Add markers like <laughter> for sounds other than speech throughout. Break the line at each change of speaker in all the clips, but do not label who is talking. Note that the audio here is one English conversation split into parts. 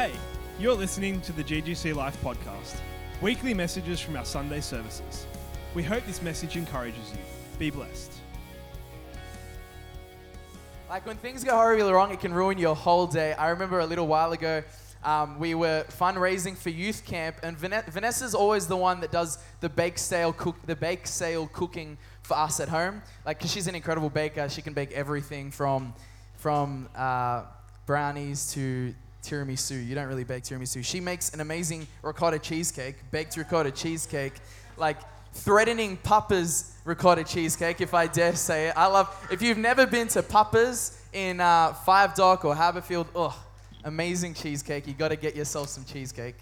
Hey, you're listening to the GGC Life podcast, weekly messages from our Sunday services. We hope this message encourages you. Be blessed.
Like when things go horribly wrong, it can ruin your whole day. I remember a little while ago, um, we were fundraising for youth camp, and Vanessa's always the one that does the bake sale cook, the bake sale cooking for us at home. Like, cause she's an incredible baker, she can bake everything from from uh, brownies to tiramisu. You don't really bake tiramisu. She makes an amazing ricotta cheesecake, baked ricotta cheesecake, like threatening Papa's ricotta cheesecake, if I dare say it. I love. If you've never been to Papa's in uh, Five Dock or Haberfield, oh, amazing cheesecake. You got to get yourself some cheesecake.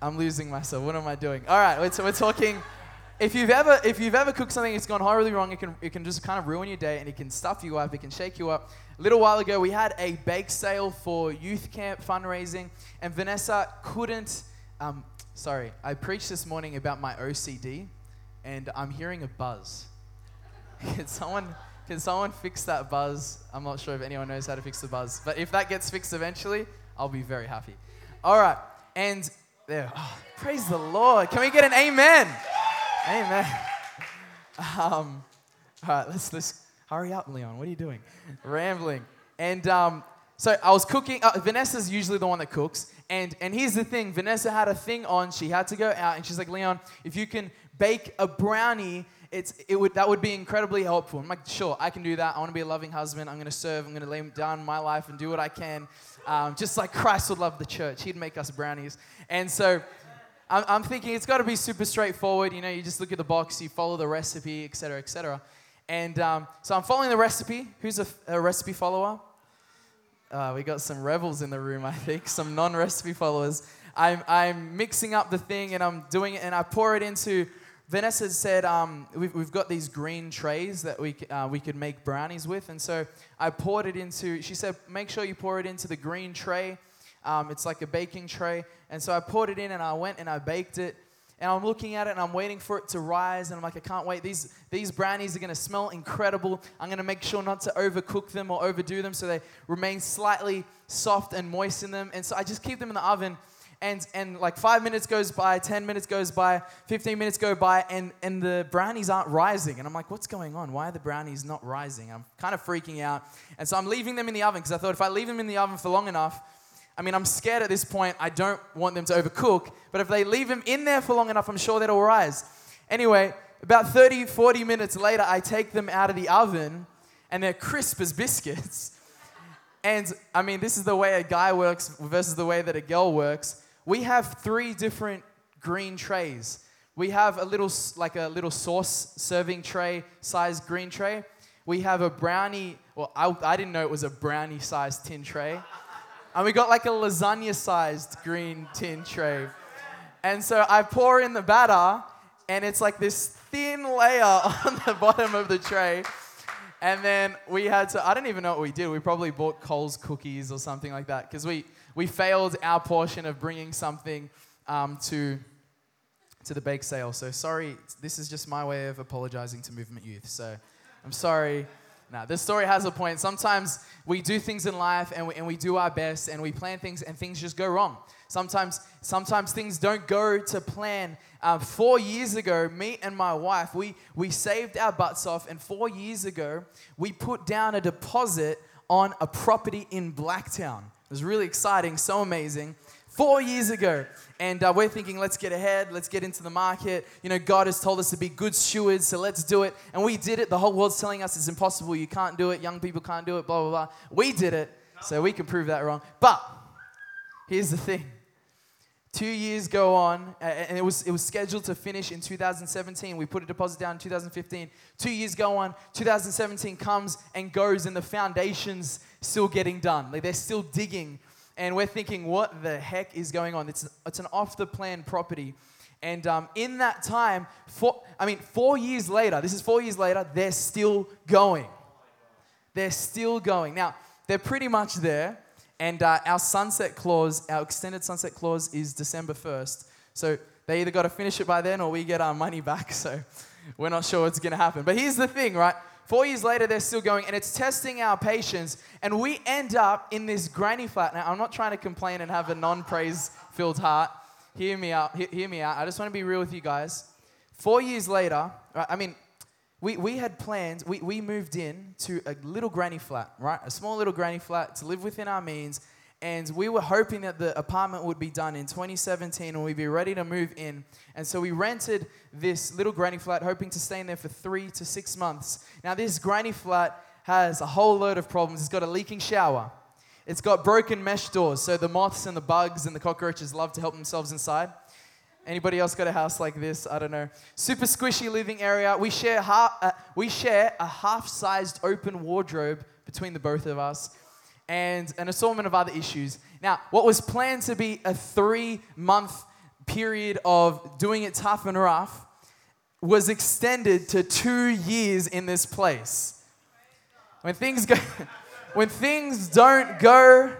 I'm losing myself. What am I doing? All right, we're, we're talking. If you've ever if you've ever cooked something that's gone horribly wrong, it can it can just kind of ruin your day and it can stuff you up. It can shake you up. A little while ago, we had a bake sale for youth camp fundraising, and Vanessa couldn't. Um, sorry, I preached this morning about my OCD, and I'm hearing a buzz. <laughs> Can someone can someone fix that buzz? I'm not sure if anyone knows how to fix the buzz, but if that gets fixed eventually, I'll be very happy. All right, and there. Oh, praise the Lord. Can we get an amen? Amen. Um, all right, let's let's hurry up, Leon. What are you doing? Rambling. And um, so I was cooking. Uh, Vanessa's usually the one that cooks. And and here's the thing. Vanessa had a thing on. She had to go out, and she's like, Leon, if you can bake a brownie, it's it would that would be incredibly helpful. I'm like, sure, I can do that. I want to be a loving husband. I'm going to serve. I'm going to lay down my life and do what I can, um, just like Christ would love the church. He'd make us brownies. And so. I'm, I'm thinking it's got to be super straightforward. You know, you just look at the box, you follow the recipe, etc., etc. And um, so I'm following the recipe. Who's a, a recipe follower? Uh, we got some rebels in the room, I think, some non recipe followers. I'm, I'm mixing up the thing and I'm doing it, and I pour it into. Vanessa said um, we've, we've got these green trays that we, uh, we could make brownies with. And so I poured it into, she said, make sure you pour it into the green tray. Um, it's like a baking tray. And so I poured it in and I went and I baked it. And I'm looking at it and I'm waiting for it to rise. And I'm like, I can't wait. These, these brownies are going to smell incredible. I'm going to make sure not to overcook them or overdo them so they remain slightly soft and moist in them. And so I just keep them in the oven. And, and like five minutes goes by, 10 minutes goes by, 15 minutes go by, and, and the brownies aren't rising. And I'm like, what's going on? Why are the brownies not rising? I'm kind of freaking out. And so I'm leaving them in the oven because I thought if I leave them in the oven for long enough, I mean, I'm scared at this point. I don't want them to overcook. But if they leave them in there for long enough, I'm sure they'll rise. Anyway, about 30, 40 minutes later, I take them out of the oven and they're crisp as biscuits. And I mean, this is the way a guy works versus the way that a girl works. We have three different green trays. We have a little, like a little sauce serving tray size green tray. We have a brownie, well, I, I didn't know it was a brownie sized tin tray. And we got like a lasagna sized green tin tray. And so I pour in the batter, and it's like this thin layer <laughs> on the bottom of the tray. And then we had to, I don't even know what we did. We probably bought Coles cookies or something like that because we, we failed our portion of bringing something um, to, to the bake sale. So sorry, this is just my way of apologizing to Movement Youth. So I'm sorry. Now, this story has a point. Sometimes we do things in life and we, and we do our best and we plan things and things just go wrong. Sometimes, sometimes things don't go to plan. Uh, four years ago, me and my wife, we, we saved our butts off, and four years ago, we put down a deposit on a property in Blacktown. It was really exciting, so amazing. Four years ago, and uh, we're thinking, let's get ahead, let's get into the market. You know, God has told us to be good stewards, so let's do it. And we did it. The whole world's telling us it's impossible, you can't do it, young people can't do it, blah, blah, blah. We did it, so we can prove that wrong. But here's the thing two years go on and it was, it was scheduled to finish in 2017 we put a deposit down in 2015 two years go on 2017 comes and goes and the foundations still getting done like they're still digging and we're thinking what the heck is going on it's, it's an off the plan property and um, in that time four, i mean four years later this is four years later they're still going they're still going now they're pretty much there and uh, our sunset clause, our extended sunset clause is December 1st. So they either got to finish it by then or we get our money back. <laughs> So we're not sure what's going to happen. But here's the thing, right? Four years later, they're still going, and it's testing our patience. And we end up in this granny flat. Now, I'm not trying to complain and have a non praise filled heart. Hear me out. Hear, hear me out. I just want to be real with you guys. Four years later, right, I mean, we, we had plans. We, we moved in to a little granny flat, right? A small little granny flat to live within our means. And we were hoping that the apartment would be done in 2017 and we'd be ready to move in. And so we rented this little granny flat, hoping to stay in there for three to six months. Now, this granny flat has a whole load of problems. It's got a leaking shower, it's got broken mesh doors, so the moths and the bugs and the cockroaches love to help themselves inside. Anybody else got a house like this? I don't know. Super squishy living area. We share, half, uh, we share a half sized open wardrobe between the both of us and an assortment of other issues. Now, what was planned to be a three month period of doing it tough and rough was extended to two years in this place. When things go, <laughs> when things don't go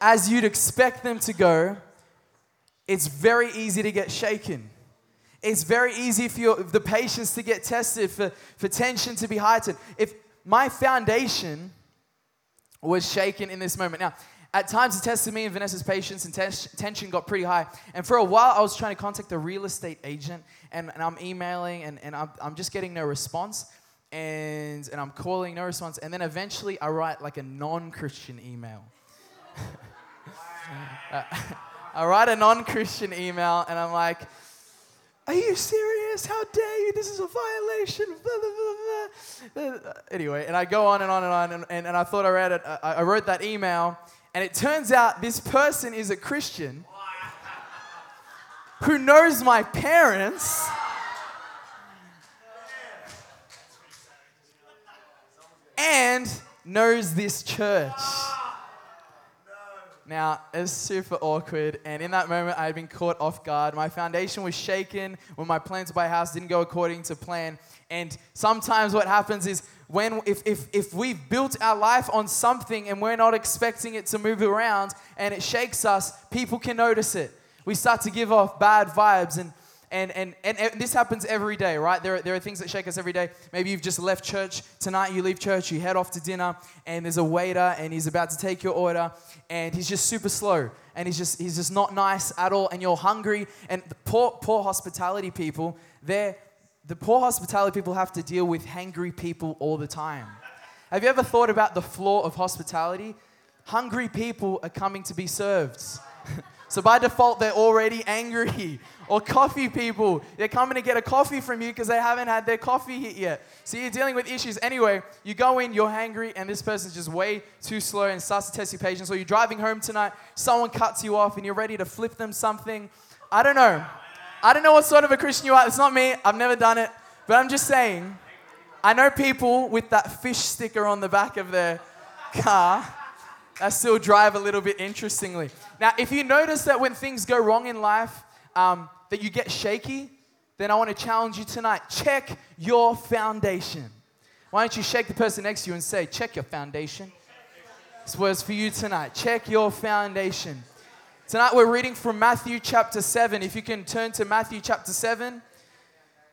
as you'd expect them to go, it's very easy to get shaken. It's very easy for your, the patience to get tested, for, for tension to be heightened. If my foundation was shaken in this moment. Now, at times, it tested me and Vanessa's patience and tension got pretty high. And for a while, I was trying to contact a real estate agent, and, and I'm emailing, and, and I'm, I'm just getting no response. And, and I'm calling, no response. And then eventually, I write like a non Christian email. <laughs> uh, <laughs> I write a non Christian email, and I'm like, are you serious? How dare you? This is a violation. <laughs> Blah, blah, blah, anyway, and I go on and on and on, and, and, and I thought I read it. I, I wrote that email, and it turns out this person is a Christian who knows my parents. And knows this church. Now, it was super awkward, and in that moment, I had been caught off guard. My foundation was shaken when my plan to buy a house didn't go according to plan. And sometimes what happens is when if, if, if we've built our life on something and we're not expecting it to move around and it shakes us, people can notice it. We start to give off bad vibes and and, and, and, and, this happens every day, right? There are, there are things that shake us every day. Maybe you've just left church. Tonight you leave church, you head off to dinner, and there's a waiter, and he's about to take your order, and he's just super slow, and he's just, he's just not nice at all, and you're hungry. And the poor, poor hospitality people, they're, the poor hospitality people have to deal with hangry people all the time. Have you ever thought about the flaw of hospitality? Hungry people are coming to be served. <laughs> So by default, they're already angry. <laughs> Or coffee people, they're coming to get a coffee from you because they haven't had their coffee hit yet. So you're dealing with issues. Anyway, you go in, you're hangry, and this person's just way too slow and starts to test your patience. Or you're driving home tonight, someone cuts you off, and you're ready to flip them something. I don't know. I don't know what sort of a Christian you are. It's not me. I've never done it. But I'm just saying, I know people with that fish sticker on the back of their car that still drive a little bit interestingly. Now, if you notice that when things go wrong in life, um, that you get shaky, then I want to challenge you tonight. Check your foundation. Why don't you shake the person next to you and say, Check your foundation? This word's for you tonight. Check your foundation. Tonight we're reading from Matthew chapter 7. If you can turn to Matthew chapter 7.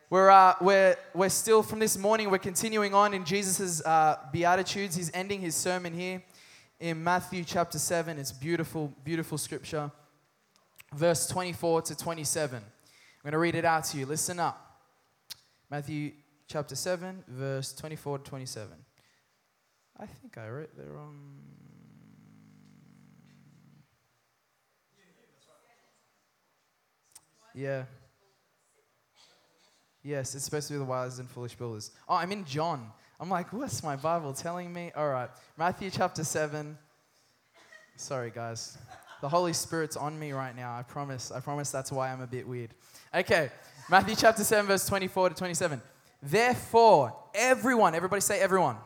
We're, uh, we're, we're still from this morning, we're continuing on in Jesus' uh, Beatitudes. He's ending his sermon here in Matthew chapter 7. It's beautiful, beautiful scripture. Verse 24 to 27. I'm going to read it out to you. Listen up. Matthew chapter 7, verse 24 to 27. I think I wrote the wrong. Yeah. Yes, it's supposed to be the wise and foolish builders. Oh, I'm in John. I'm like, what's my Bible telling me? All right, Matthew chapter 7. Sorry, guys. The Holy Spirit's on me right now. I promise. I promise that's why I'm a bit weird. Okay, Matthew chapter 7, verse 24 to 27. Therefore, everyone, everybody say everyone.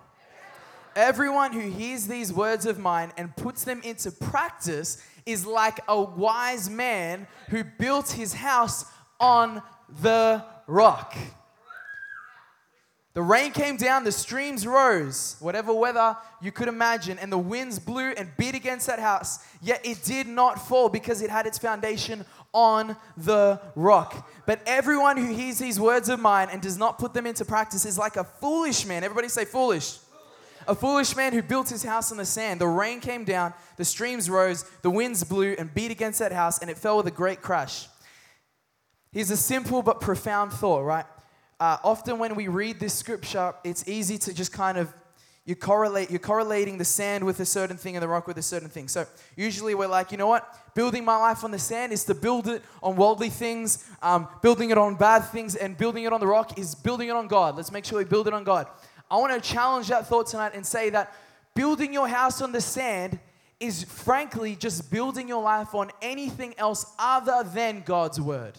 Everyone who hears these words of mine and puts them into practice is like a wise man who built his house on the rock. The rain came down, the streams rose, whatever weather you could imagine, and the winds blew and beat against that house. Yet it did not fall because it had its foundation on the rock. But everyone who hears these words of mine and does not put them into practice is like a foolish man. Everybody say foolish. A foolish man who built his house on the sand. The rain came down, the streams rose, the winds blew and beat against that house, and it fell with a great crash. Here's a simple but profound thought, right? Uh, often when we read this scripture, it's easy to just kind of you correlate you're correlating the sand with a certain thing and the rock with a certain thing. So usually we're like, you know what? Building my life on the sand is to build it on worldly things. Um, building it on bad things and building it on the rock is building it on God. Let's make sure we build it on God. I want to challenge that thought tonight and say that building your house on the sand is frankly just building your life on anything else other than God's word.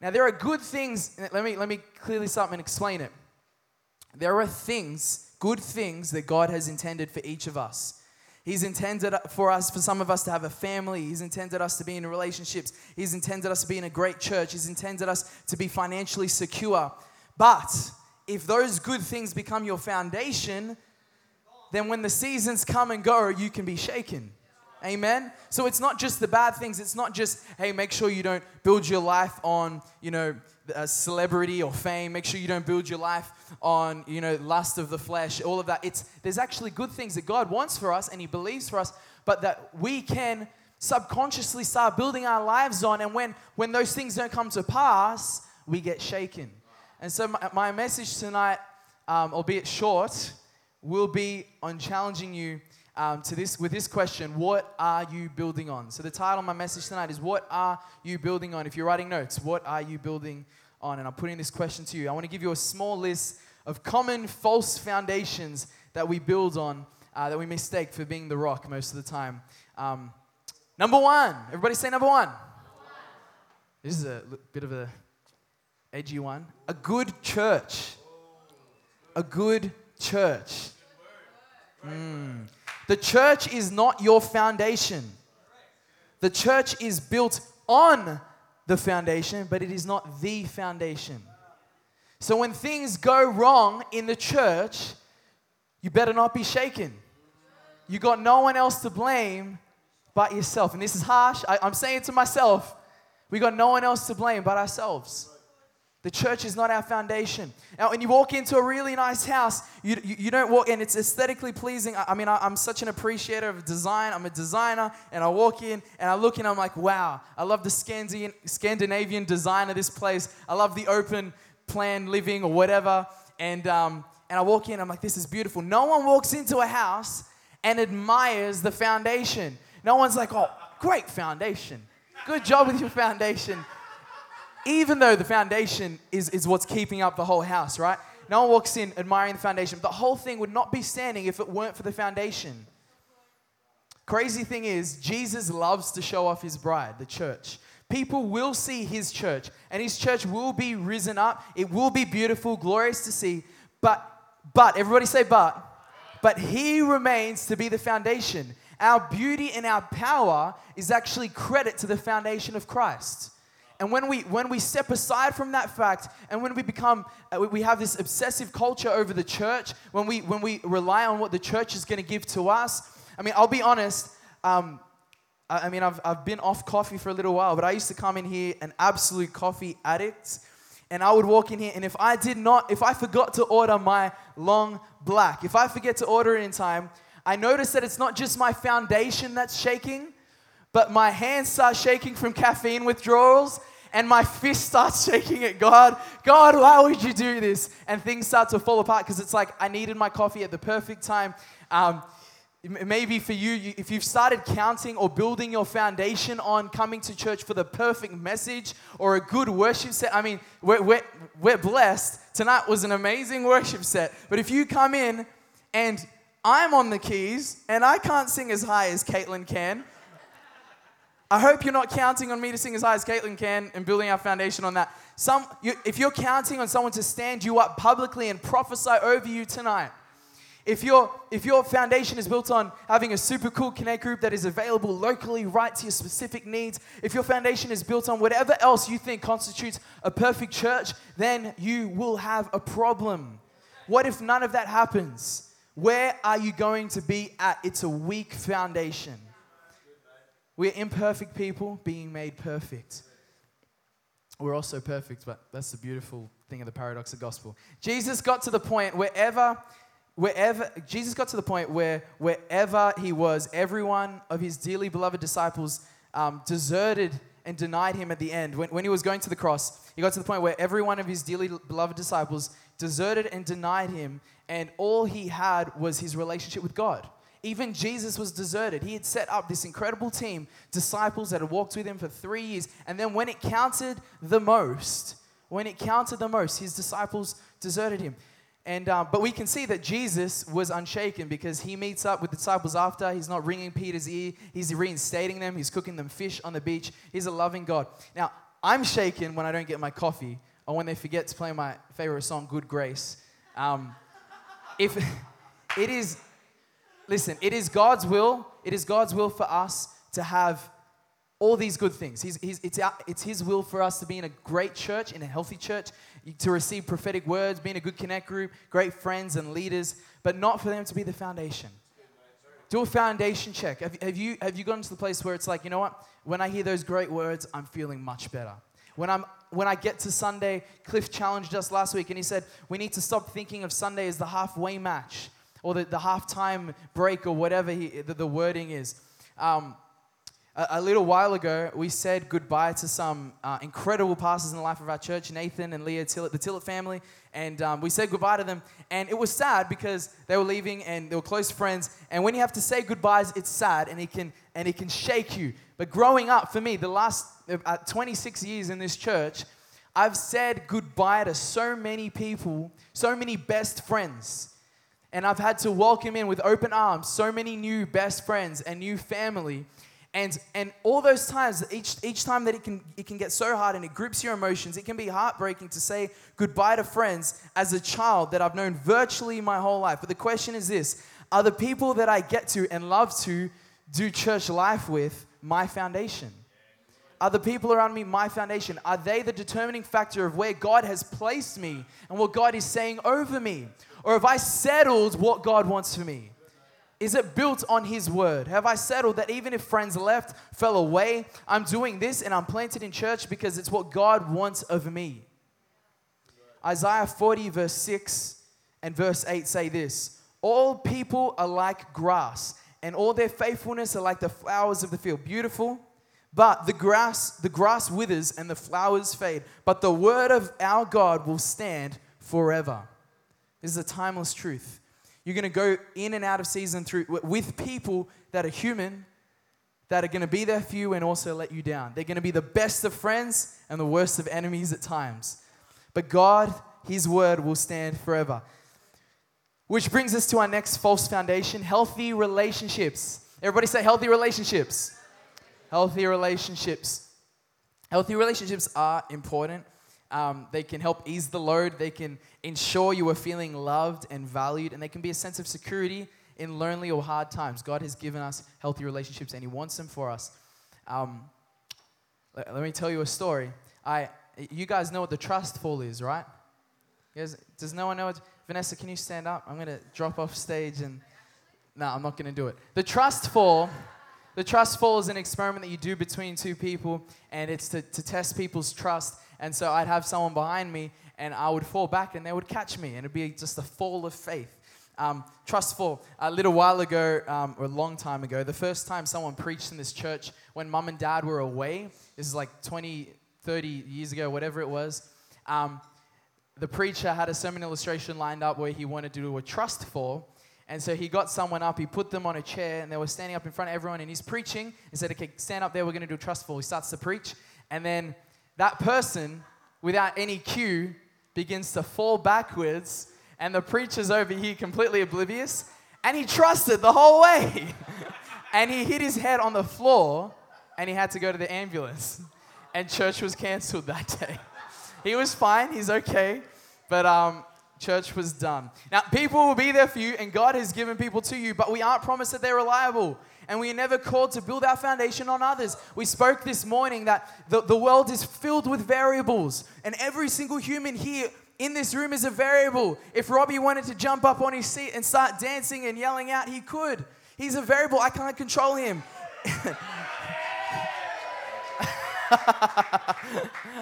Now there are good things. Let me let me clearly start and explain it. There are things, good things that God has intended for each of us. He's intended for us, for some of us to have a family. He's intended us to be in relationships. He's intended us to be in a great church. He's intended us to be financially secure. But if those good things become your foundation, then when the seasons come and go, you can be shaken. Amen. So it's not just the bad things. It's not just, hey, make sure you don't build your life on, you know, celebrity or fame. Make sure you don't build your life on, you know, lust of the flesh, all of that. It's there's actually good things that God wants for us and He believes for us, but that we can subconsciously start building our lives on. And when when those things don't come to pass, we get shaken. And so, my, my message tonight, um, albeit short, will be on challenging you um, to this with this question: What are you building on? So, the title of my message tonight is "What are you building on?" If you're writing notes, what are you building on? And I'm putting this question to you. I want to give you a small list of common false foundations that we build on, uh, that we mistake for being the rock most of the time. Um, number one, everybody say number one. Number one. This is a bit of a edgy one. A good church. A good church. Mm. The church is not your foundation. The church is built on the foundation, but it is not the foundation. So when things go wrong in the church, you better not be shaken. You got no one else to blame but yourself. And this is harsh. I, am saying it to myself, we got no one else to blame but ourselves. The church is not our foundation. Now, when you walk into a really nice house, you, you, you don't walk in, it's aesthetically pleasing. I, I mean, I, am such an appreciator of design. I'm a designer, and I walk in and I look in, I'm like, wow, I love the Scandinavian, Scandinavian design of this place. I love the open plan living or whatever. And, um, and I walk in, I'm like, this is beautiful. No one walks into a house and admires the foundation. No one's like, oh, great foundation. Good job with your foundation even though the foundation is, is what's keeping up the whole house, right? No one walks in admiring the foundation. The whole thing would not be standing if it weren't for the foundation. Crazy thing is, Jesus loves to show off his bride, the church. People will see his church, and his church will be risen up. It will be beautiful, glorious to see. But, but, everybody say, but. But he remains to be the foundation. Our beauty and our power is actually credit to the foundation of Christ. And when we when we step aside from that fact, and when we become uh, we have this obsessive culture over the church, when we when we rely on what the church is going to give to us, I mean, I'll be honest. Um, I, I mean, I've I've been off coffee for a little while, but I used to come in here an absolute coffee addict, and I would walk in here, and if I did not, if I forgot to order my long black, if I forget to order it in time, I notice that it's not just my foundation that's shaking but my hands start shaking from caffeine withdrawals and my fist starts <laughs> shaking at God. God, why would you do this? And things start to fall apart because it's like I needed my coffee at the perfect time. Um, maybe for you, if you've started counting or building your foundation on coming to church for the perfect message or a good worship set, I mean, we're, we're, we're blessed. Tonight was an amazing worship set. But if you come in and I'm on the keys and I can't sing as high as Caitlin can, I hope you're not counting on me to sing as high as Caitlin can and building our foundation on that. Some, you, if you're counting on someone to stand you up publicly and prophesy over you tonight, if your, if your foundation is built on having a super cool connect group that is available locally right to your specific needs, if your foundation is built on whatever else you think constitutes a perfect church, then you will have a problem. What if none of that happens? Where are you going to be at? It's a weak foundation. We're imperfect people being made perfect. We're also perfect, but that's the beautiful thing of the paradox of gospel. Jesus got to the point wherever, wherever, Jesus got to the point where wherever he was, everyone of his dearly beloved disciples um, deserted and denied him at the end. When, when he was going to the cross, he got to the point where every one of his dearly beloved disciples deserted and denied him, and all he had was his relationship with God. Even Jesus was deserted. He had set up this incredible team, disciples that had walked with him for three years. And then when it counted the most, when it counted the most, his disciples deserted him. And, uh, but we can see that Jesus was unshaken because he meets up with the disciples after. He's not wringing Peter's ear, he's reinstating them, he's cooking them fish on the beach. He's a loving God. Now, I'm shaken when I don't get my coffee or when they forget to play my favorite song, Good Grace. Um, if <laughs> it is Listen, it is God's will, it is God's will for us to have all these good things. He's, he's, it's, our, it's His will for us to be in a great church, in a healthy church, to receive prophetic words, be in a good connect group, great friends and leaders, but not for them to be the foundation. Do a foundation check. Have, have, you, have you gotten to the place where it's like, you know what? When I hear those great words, I'm feeling much better. When, I'm, when I get to Sunday, Cliff challenged us last week and he said, we need to stop thinking of Sunday as the halfway match or the, the halftime break or whatever he, the, the wording is. Um, a, a, little while ago, we said goodbye to some uh, incredible pastors in the life of our church, Nathan and Leah Tillett, the Tillett family, and um, we said goodbye to them. And it was sad because they were leaving and they were close friends. And when you have to say goodbyes, it's sad and it can and it can shake you. But growing up, for me, the last uh, 26 years in this church, I've said goodbye to so many people, so many best friends and I've had to welcome in with open arms so many new best friends and new family. And, and all those times, each, each time that it can, it can get so hard and it grips your emotions, it can be heartbreaking to say goodbye to friends as a child that I've known virtually my whole life. But the question is this Are the people that I get to and love to do church life with my foundation? Are the people around me my foundation? Are they the determining factor of where God has placed me and what God is saying over me? Or have I settled what God wants for me? Is it built on His word? Have I settled that even if friends left, fell away, I'm doing this and I'm planted in church because it's what God wants of me? Isaiah 40, verse 6 and verse 8 say this All people are like grass, and all their faithfulness are like the flowers of the field. Beautiful. But the grass, the grass withers and the flowers fade, but the word of our God will stand forever. This is a timeless truth. You're going to go in and out of season through with people that are human, that are going to be there for you and also let you down. They're going to be the best of friends and the worst of enemies at times. But God, His word will stand forever. Which brings us to our next false foundation healthy relationships. Everybody say healthy relationships. Healthy relationships. Healthy relationships are important. Um, they can help ease the load. They can ensure you are feeling loved and valued, and they can be a sense of security in lonely or hard times. God has given us healthy relationships, and He wants them for us. Um, let, let, me tell you a story. I, you guys know what the trust fall is, right? Guys, does no one know it? Vanessa, can you stand up? I'm going to drop off stage and. No, I'm not going to do it. The trust fall. The trust fall is an experiment that you do between two people, and it's to, to test people's trust. And so I'd have someone behind me and I would fall back and they would catch me. And it'd be just a fall of faith. Um, trustful. A little while ago, um, or a long time ago, the first time someone preached in this church when mum and dad were away, this is like 20, 30 years ago, whatever it was, um, the preacher had a sermon illustration lined up where he wanted to do a trust fall. And so he got someone up, he put them on a chair, and they were standing up in front of everyone, and he's preaching. He said, Okay, stand up there, we're going to do a trust fall. He starts to preach, and then that person, without any cue, begins to fall backwards, and the preacher's over here completely oblivious, and he trusted the whole way. <laughs> and he hit his head on the floor, and he had to go to the ambulance. And church was canceled that <laughs> day. he was fine, he's okay, but um, church was done. Now, people will be there for you, and God has given people to you, but we aren't promised that they're reliable and we are never called to build our foundation on others. We spoke this morning that the, the world is filled with variables, and every single human here in this room is a variable. If Robbie wanted to jump up on his seat and start dancing and yelling out, he could. He's a variable. I can't control him. <laughs>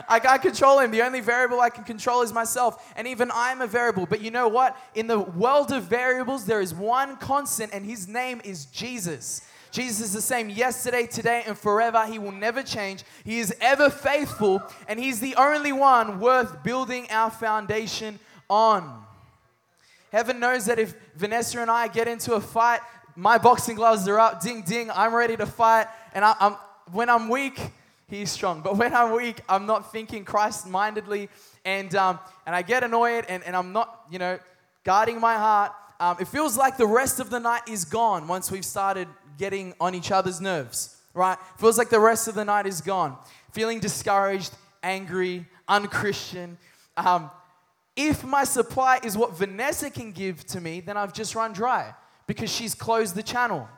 I can't control him. The only variable I can control is myself. And even I'm a variable. But you know what? In the world of variables, there is one constant, and his name is Jesus. Jesus is the same yesterday, today, and forever. He will never change. He is ever faithful, and He's the only one worth building our foundation on. Heaven knows that if Vanessa and I get into a fight, my boxing gloves are up, ding ding, I'm ready to fight. And I, am when I'm weak, He's strong. <laughs> But when I'm weak, I'm not thinking Christ mindedly, and, um, and I get annoyed, and, and I'm not, you know, guarding my heart. Um, it feels like the rest of the night is gone once we've started getting on each other's nerves, right? Feels like the rest of the night is gone. Feeling discouraged, angry, unchristian. Um, if my supply is what Vanessa can give to me, then I've just run dry because she's closed the channel.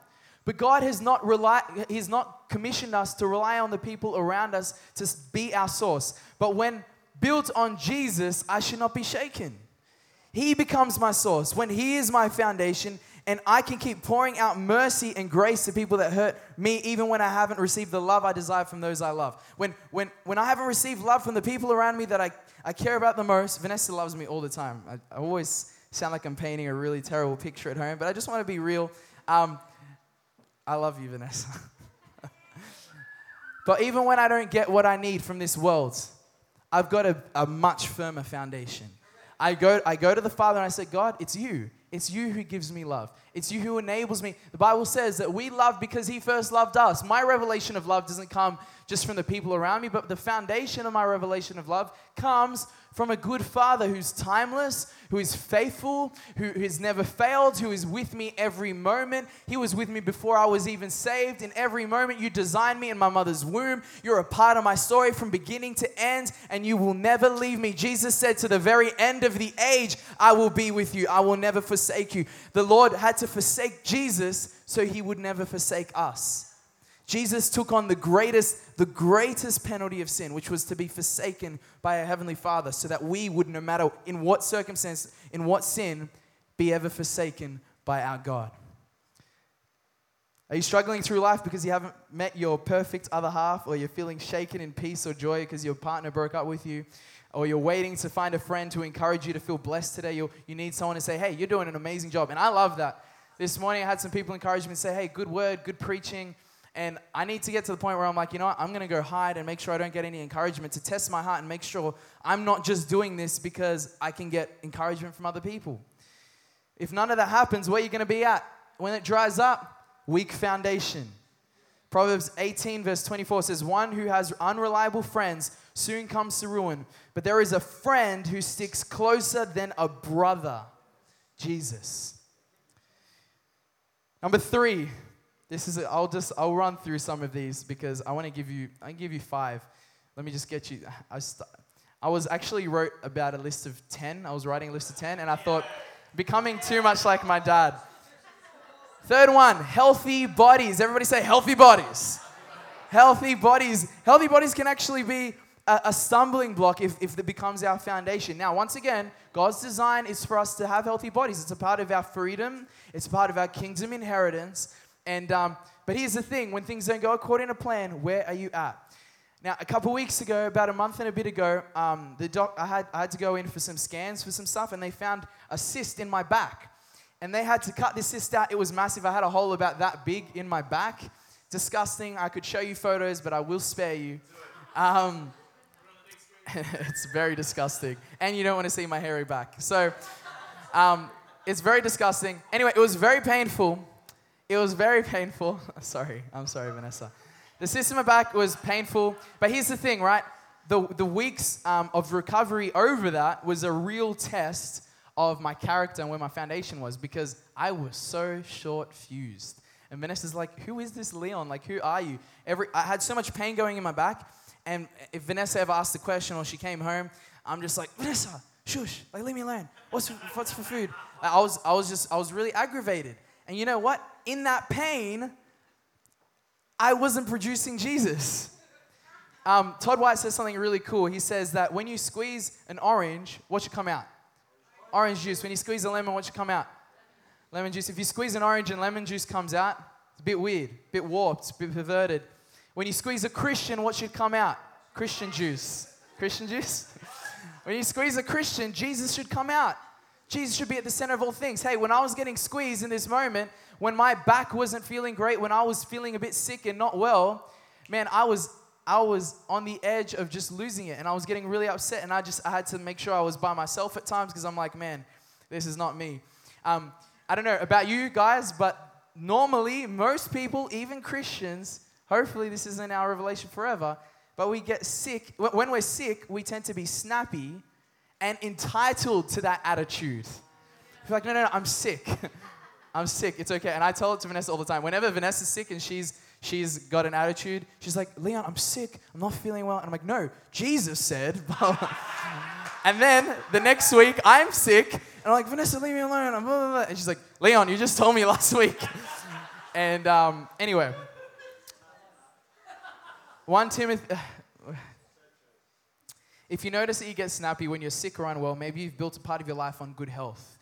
But God has not rely, He's not commissioned us to rely on the people around us to be our source. But when built on Jesus, I should not be shaken. He becomes my source. When He is my foundation, and I can keep pouring out mercy and grace to people that hurt me, even when I haven't received the love I desire from those I love. When, when, when I haven't received love from the people around me that I, I care about the most, Vanessa loves me all the time. I, I always sound like I'm painting a really terrible picture at home, but I just want to be real. Um, I love you, Vanessa. <laughs> but even when I don't get what I need from this world, I've got a, a much firmer foundation. I go, I go to the Father and I say, God, it's you. It's you who gives me love. It's you who enables me. The Bible says that we love because He first loved us. My revelation of love doesn't come just from the people around me, but the foundation of my revelation of love comes from a good father who's timeless, who is faithful, who has never failed, who is with me every moment. He was with me before I was even saved. In every moment, you designed me in my mother's womb. You're a part of my story from beginning to end, and you will never leave me. Jesus said, To the very end of the age, I will be with you. I will never forsake you. The Lord had to forsake Jesus so he would never forsake us. Jesus took on the greatest, the greatest penalty of sin, which was to be forsaken by our heavenly Father, so that we would, no matter in what circumstance, in what sin, be ever forsaken by our God. Are you struggling through life because you haven't met your perfect other half, or you're feeling shaken in peace or joy because your partner broke up with you, or you're waiting to find a friend to encourage you to feel blessed today? you you need someone to say, Hey, you're doing an amazing job. And I love that. This morning I had some people encourage me and say, Hey, good word, good preaching. And I need to get to the point where I'm like, you know what? I'm going to go hide and make sure I don't get any encouragement to test my heart and make sure I'm not just doing this because I can get encouragement from other people. If none of that happens, where are you going to be at? When it dries up, weak foundation. Proverbs 18, verse 24 says, One who has unreliable friends soon comes to ruin, but there is a friend who sticks closer than a brother Jesus. Number three, this is, i I'll just, I'll run through some of these because I want to give you, I give you five. Let me just get you, I, st- I was actually wrote about a list of 10. I was writing a list of 10 and I thought, becoming too much like my dad. Third one, healthy bodies. Everybody say healthy bodies. Healthy bodies. Healthy bodies can actually be a, a, stumbling block if, if it becomes our foundation. Now, once again, God's design is for us to have healthy bodies. It's a part of our freedom, it's a part of our kingdom inheritance. And um, but here's the thing: when things don't go according to plan, where are you at? Now, a couple weeks ago, about a month and a bit ago, um, the doc, I, had, I had to go in for some scans for some stuff, and they found a cyst in my back. And they had to cut this cyst out. It was massive. I had a hole about that big in my back. Disgusting. I could show you photos, but I will spare you. Um, <laughs> it's very disgusting. And you don't want to see my hairy back. So um, it's very disgusting. Anyway, it was very painful. It was very painful. <laughs> sorry, I'm sorry, Vanessa. The system of back was painful, but here's the thing, right? The, the weeks um, of recovery over that was a real test of my character and where my foundation was because I was so short fused. And Vanessa's like, Who is this Leon? Like, who are you? Every, I had so much pain going in my back. And if Vanessa ever asked the question or she came home, I'm just like, Vanessa, shush, like, leave me alone. What's for, what's for food? I was, I was just, I was really aggravated. And you know what? In that pain, I wasn't producing Jesus. Um, Todd White says something really cool. He says that when you squeeze an orange, what should come out? Orange juice. When you squeeze a lemon, what should come out? Lemon juice. If you squeeze an orange and lemon juice comes out, it's a bit weird, a bit warped, a bit perverted. When you squeeze a Christian, what should come out? Christian juice. Christian juice? <laughs> when you squeeze a Christian, Jesus should come out. Jesus should be at the center of all things. Hey, when I was getting squeezed in this moment, when my back wasn't feeling great, when I was feeling a bit sick and not well, man, I was I was on the edge of just losing it and I was getting really upset and I just I had to make sure I was by myself at times because I'm like, man, this is not me. Um, I don't know about you guys, but normally most people, even Christians, hopefully this isn't our revelation forever, but we get sick. When we're sick, we tend to be snappy and entitled to that attitude. You're like, no, no, no, I'm sick. <laughs> I'm sick. It's okay. And I tell it to Vanessa all the time. Whenever Vanessa's sick and she's she's got an attitude, she's like, Leon, I'm sick. I'm not feeling well. And I'm like, no, Jesus said. <laughs> and then the next week, I'm sick. And I'm like, Vanessa, leave me alone. And she's like, Leon, you just told me <laughs> last week. and um, anyway, 1 Timothy. If you notice that you get snappy when you're sick or unwell, maybe you've built a part of your life on good health.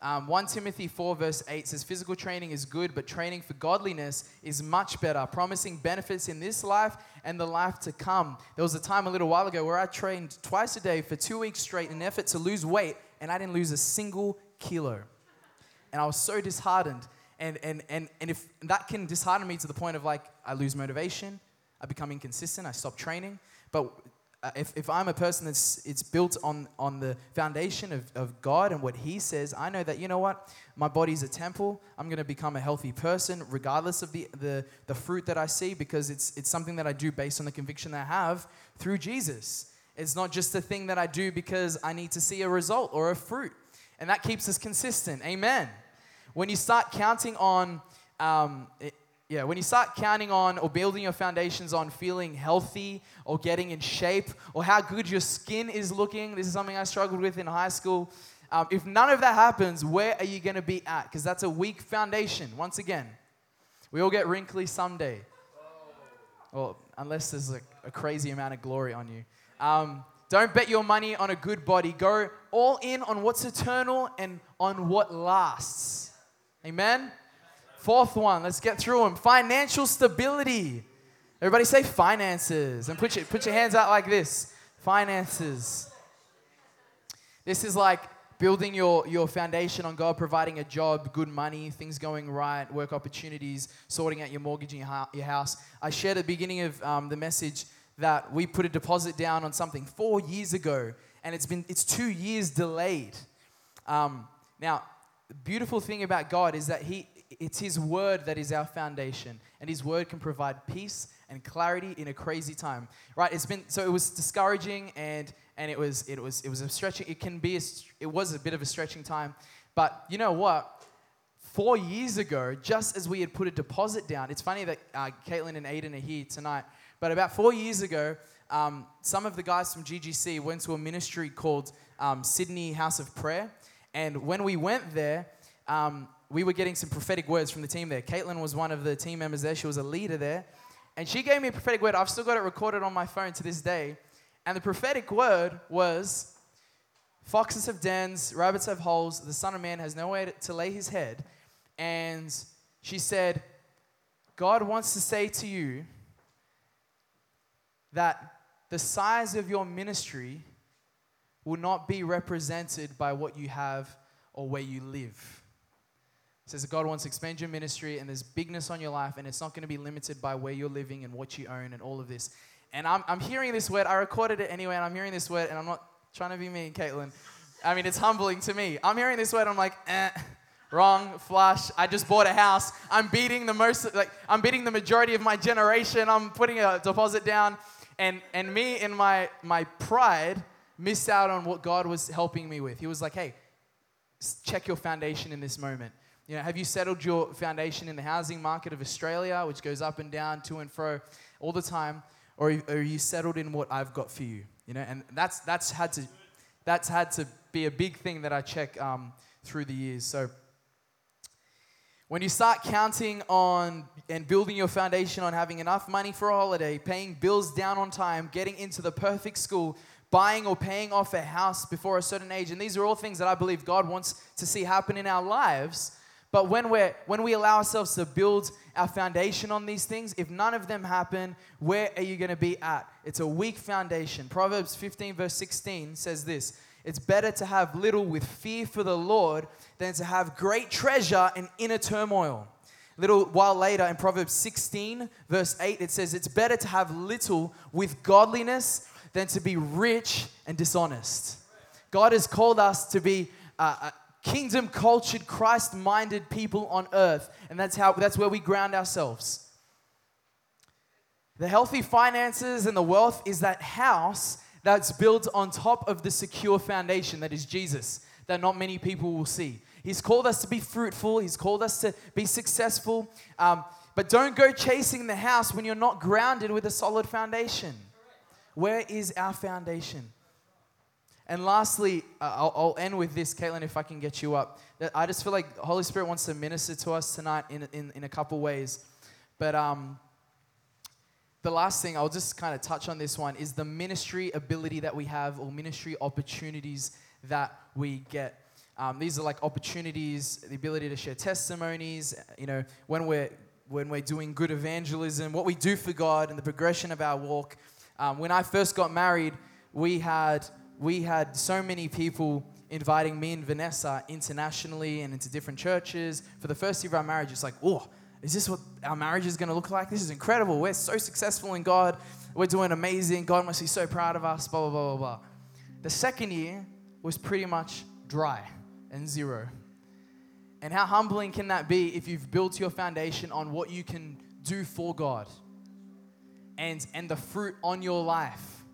Um, 1 Timothy 4, verse 8 says, Physical training is good, but training for godliness is much better, promising benefits in this life and the life to come. There was a time a little while ago where I trained twice a day for two weeks straight in an effort to lose weight, and I didn't lose a single kilo. And I was so disheartened. And, and, and, and if that can dishearten me to the point of like, I lose motivation, I become inconsistent, I stop training. But if, if I'm a person that's it's built on, on the foundation of, of God and what He says, I know that, you know what? My body's a temple. I'm going to become a healthy person regardless of the, the, the fruit that I see because it's, it's something that I do based on the conviction that I have through Jesus. It's not just a thing that I do because I need to see a result or a fruit. And that keeps us consistent. Amen. When you start counting on, um, yeah, when you start counting on or building your foundations on feeling healthy or getting in shape or how good your skin is looking, this is something I struggled with in high school. Um, if none of that happens, where are you going to be at? Because that's a weak foundation. Once again, we all get wrinkly someday. Well, unless there's a, a crazy amount of glory on you. Um, don't bet your money on a good body. Go all in on what's eternal and on what lasts. Amen? Fourth one, let's get through them. Financial stability. Everybody say finances and put your, put your hands out like this. Finances. This is like building your, your foundation on God, providing a job, good money, things going right, work opportunities, sorting out your mortgage in your, your house. I shared at the beginning of um, the message that we put a deposit down on something four years ago, and it's been it's two years delayed. Um, now, the beautiful thing about God is that He it's His Word that is our foundation, and His Word can provide peace and clarity in a crazy time. Right? It's been so it was discouraging and and it was it was it was a stretching. It can be a, it was a bit of a stretching time, but you know what? Four years ago, just as we had put a deposit down, it's funny that uh, Caitlin and Aiden are here tonight. But about four years ago, um, some of the guys from GGC went to a ministry called um, Sydney House of Prayer, and when we went there, um, we were getting some prophetic words from the team there. Caitlin was one of the team members there. She was a leader there. And she gave me a prophetic word. I've still got it recorded on my phone to this day. And the prophetic word was Foxes have dens, rabbits have holes, the Son of Man has nowhere to lay his head. And she said, God wants to say to you that the size of your ministry will not be represented by what you have or where you live. Says that God wants to expand your ministry and there's bigness on your life, and it's not going to be limited by where you're living and what you own and all of this. And I'm, I'm hearing this word, I recorded it anyway, and I'm hearing this word, and I'm not trying to be mean, Caitlin. I mean, it's humbling to me. I'm hearing this word, I'm like, eh, wrong, flush. I just bought a house. I'm beating the most, like, I'm beating the majority of my generation. I'm putting a deposit down. And, and me, in my, my pride, missed out on what God was helping me with. He was like, hey, check your foundation in this moment. You know, have you settled your foundation in the housing market of Australia, which goes up and down, to and fro, all the time, or are you settled in what I've got for you? You know, and that's that's had to that's had to be a big thing that I check um, through the years. So when you start counting on and building your foundation on having enough money for a holiday, paying bills down on time, getting into the perfect school, buying or paying off a house before a certain age, and these are all things that I believe God wants to see happen in our lives But when, we're, when we allow ourselves to build our foundation on these things, if none of them happen, where are you going to be at? It's a weak foundation. Proverbs 15, verse 16 says this It's better to have little with fear for the Lord than to have great treasure in inner turmoil. A little while later in Proverbs 16, verse 8, it says, It's better to have little with godliness than to be rich and dishonest. God has called us to be uh, kingdom cultured, Christ minded people on earth. And that's, how, that's where we ground ourselves. The healthy finances and the wealth is that house that's built on top of the secure foundation that is Jesus, that not many people will see. He's called us to be fruitful, He's called us to be successful. Um, but don't go chasing the house when you're not grounded with a solid foundation. Where is our foundation? And lastly, uh, I'll, I'll, end with this, Caitlin, if I can get you up. I just feel like the Holy Spirit wants to minister to us tonight in, in, in a couple ways. But um, the last thing, I'll just kind of touch on this one, is the ministry ability that we have or ministry opportunities that we get. Um, these are like opportunities, the ability to share testimonies, you know, when we're, when we're doing good evangelism, what we do for God and the progression of our walk. Um, when I first got married, we had we had so many people inviting me and Vanessa internationally and into different churches. For the first year of our marriage, it's like, oh, is this what our marriage is going to look like? This is incredible. We're so successful in God. We're doing amazing. God must be so proud of us, blah, blah, blah, blah, blah. The second year was pretty much dry and zero. And how humbling can that be if you've built your foundation on what you can do for God and, and the fruit on your life?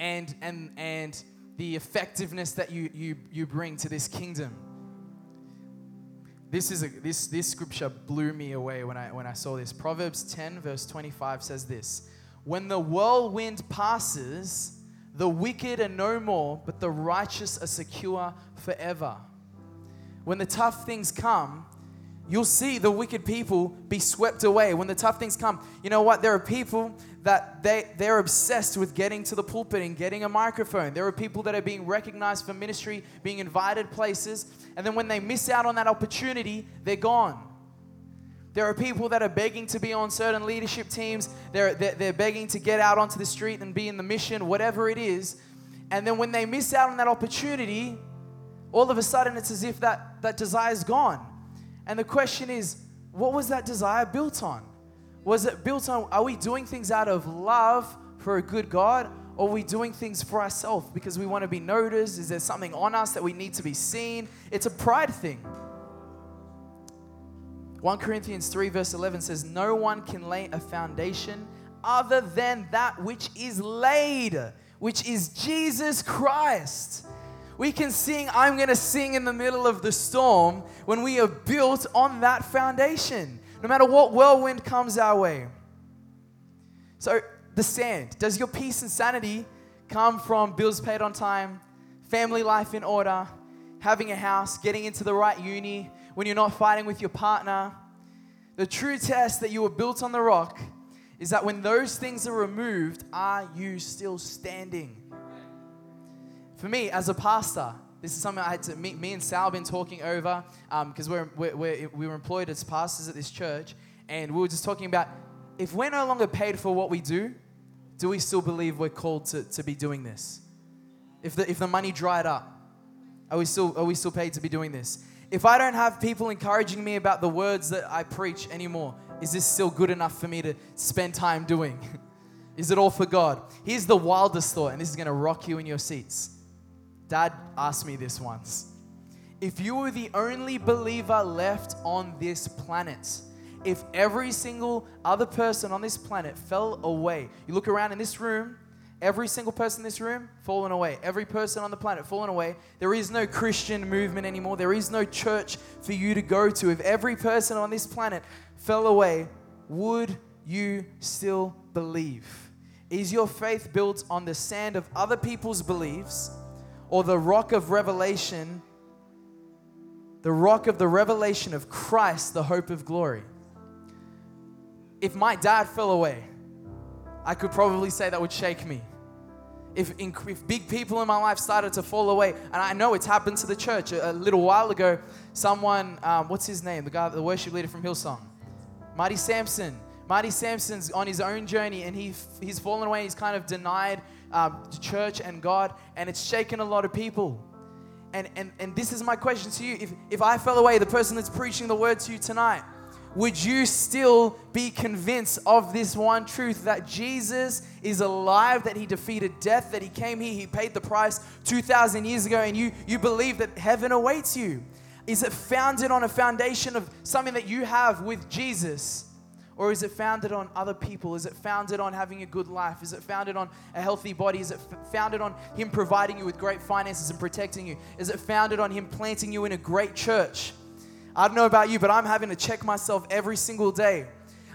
And, and, and the effectiveness that you, you, you bring to this kingdom. This, is a, this, this scripture blew me away when I, when I saw this. Proverbs 10, verse 25 says this When the whirlwind passes, the wicked are no more, but the righteous are secure forever. When the tough things come, you'll see the wicked people be swept away. When the tough things come, you know what? There are people that they, they're obsessed with getting to the pulpit and getting a microphone. There are people that are being recognized for ministry, being invited places, and then when they miss out on that opportunity, they're gone. There are people that are begging to be on certain leadership teams. They're, they're, they're begging to get out onto the street and be in the mission, whatever it is. And then when they miss out on that opportunity, all of a sudden it's as if that, that desire is gone. And the question is, what was that desire built on? Was it built on, are we doing things out of love for a good God? Or are we doing things for ourselves because we want to be noticed? Is there something on us that we need to be seen? It's a pride thing. 1 Corinthians 3, verse 11 says, No one can lay a foundation other than that which is laid, which is Jesus Christ. We can sing, I'm going to sing in the middle of the storm when we are built on that foundation no matter what whirlwind comes our way. So, the sand. Does your peace and sanity come from bills paid on time, family life in order, having a house, getting into the right uni, when you're not fighting with your partner? The true test that you were built on the rock is that when those things are removed, are you still standing? For me, as a pastor, this is something I had to, me, me and Sal been talking over because um, we're, we're, we were employed as pastors at this church. And we were just talking about if we're no longer paid for what we do, do we still believe we're called to, to be doing this? If the, if the money dried up, are we, still, are we still paid to be doing this? If I don't have people encouraging me about the words that I preach anymore, is this still good enough for me to spend time doing? <laughs> is it all for God? Here's the wildest thought, and this is going to rock you in your seats. Dad asked me this once. If you were the only believer left on this planet, if every single other person on this planet fell away, you look around in this room, every single person in this room fallen away, every person on the planet fallen away. There is no Christian movement anymore, there is no church for you to go to. If every person on this planet fell away, would you still believe? Is your faith built on the sand of other people's beliefs? Or the rock of revelation, the rock of the revelation of Christ, the hope of glory. If my dad fell away, I could probably say that would shake me. if, if big people in my life started to fall away, and I know it's happened to the church a, a little while ago, someone, um, what's his name? The guy, the worship leader from Hillsong, Marty Sampson. Marty Sampson's on his own journey, and he, he's fallen away. He's kind of denied um, church and God, and it's shaken a lot of people. And, and, and this is my question to you. If, if I fell away, the person that's preaching the word to you tonight, would you still be convinced of this one truth that Jesus is alive, that he defeated death, that he came here, he paid the price 2,000 years ago, and you, you believe that heaven awaits you? Is it founded on a foundation of something that you have with Jesus? Or is it founded on other people? Is it founded on having a good life? Is it founded on a healthy body? Is it f- founded on Him providing you with great finances and protecting you? Is it founded on Him planting you in a great church? I don't know about you, but I'm having to check myself every single day.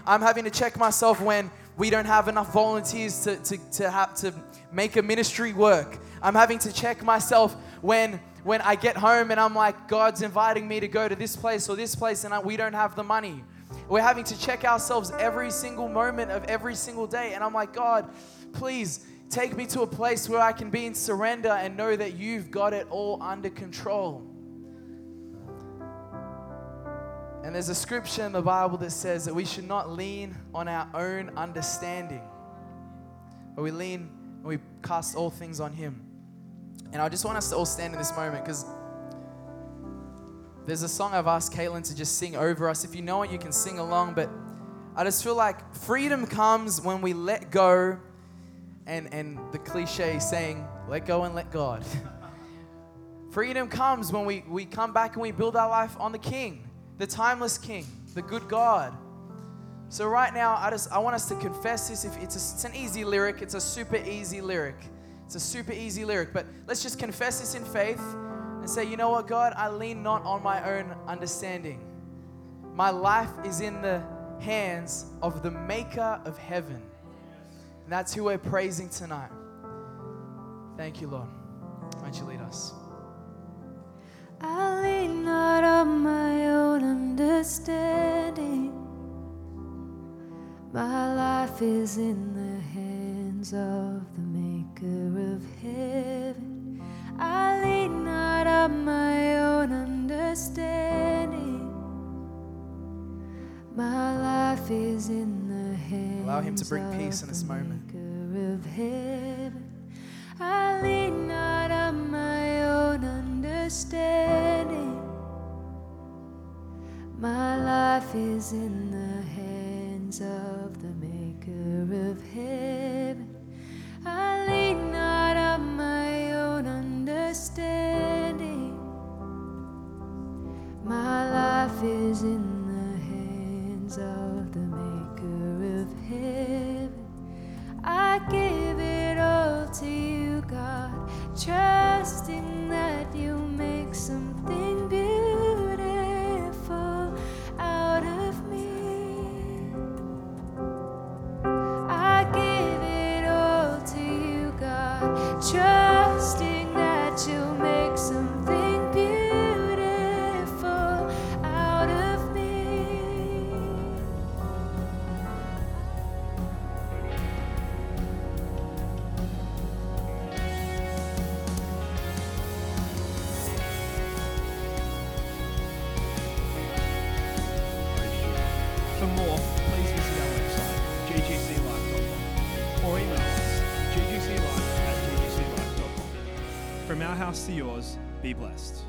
I'm having to check myself when we don't have enough volunteers to, to, to, have, to make a ministry work. I'm having to check myself when, when I get home and I'm like, God's inviting me to go to this place or this place and I, we don't have the money. We're having to check ourselves every single moment of every single day. And I'm like, God, please take me to a place where I can be in surrender and know that you've got it all under control. And there's a scripture in the Bible that says that we should not lean on our own understanding, but we lean and we cast all things on Him. And I just want us to all stand in this moment because there's a song I've asked Caitlin to just sing over us. If you know it, you can sing along, but I just feel like freedom comes when we let go and, and the cliche saying, let go and let God. <laughs> freedom comes when we, we come back and we build our life on the King the timeless King, the good God. So right now, I just I want us to confess this. If it's, a, it's an easy lyric, it's a super easy lyric. It's a super easy lyric, but let's just confess this in faith and say, you know what, God, I lean not on my own understanding. My life is in the hands of the Maker of heaven, and that's who we're praising tonight. Thank you, Lord. Why don't you lead us?
I lean not on my own understanding. My life is in the hands of the Maker of heaven. I lean not on my own understanding. My life is in the hands.
Allow Him to bring peace in this moment.
Of heaven. I lean not on my own understanding. My life is in the hands of the Maker of heaven.
To yours, be blessed.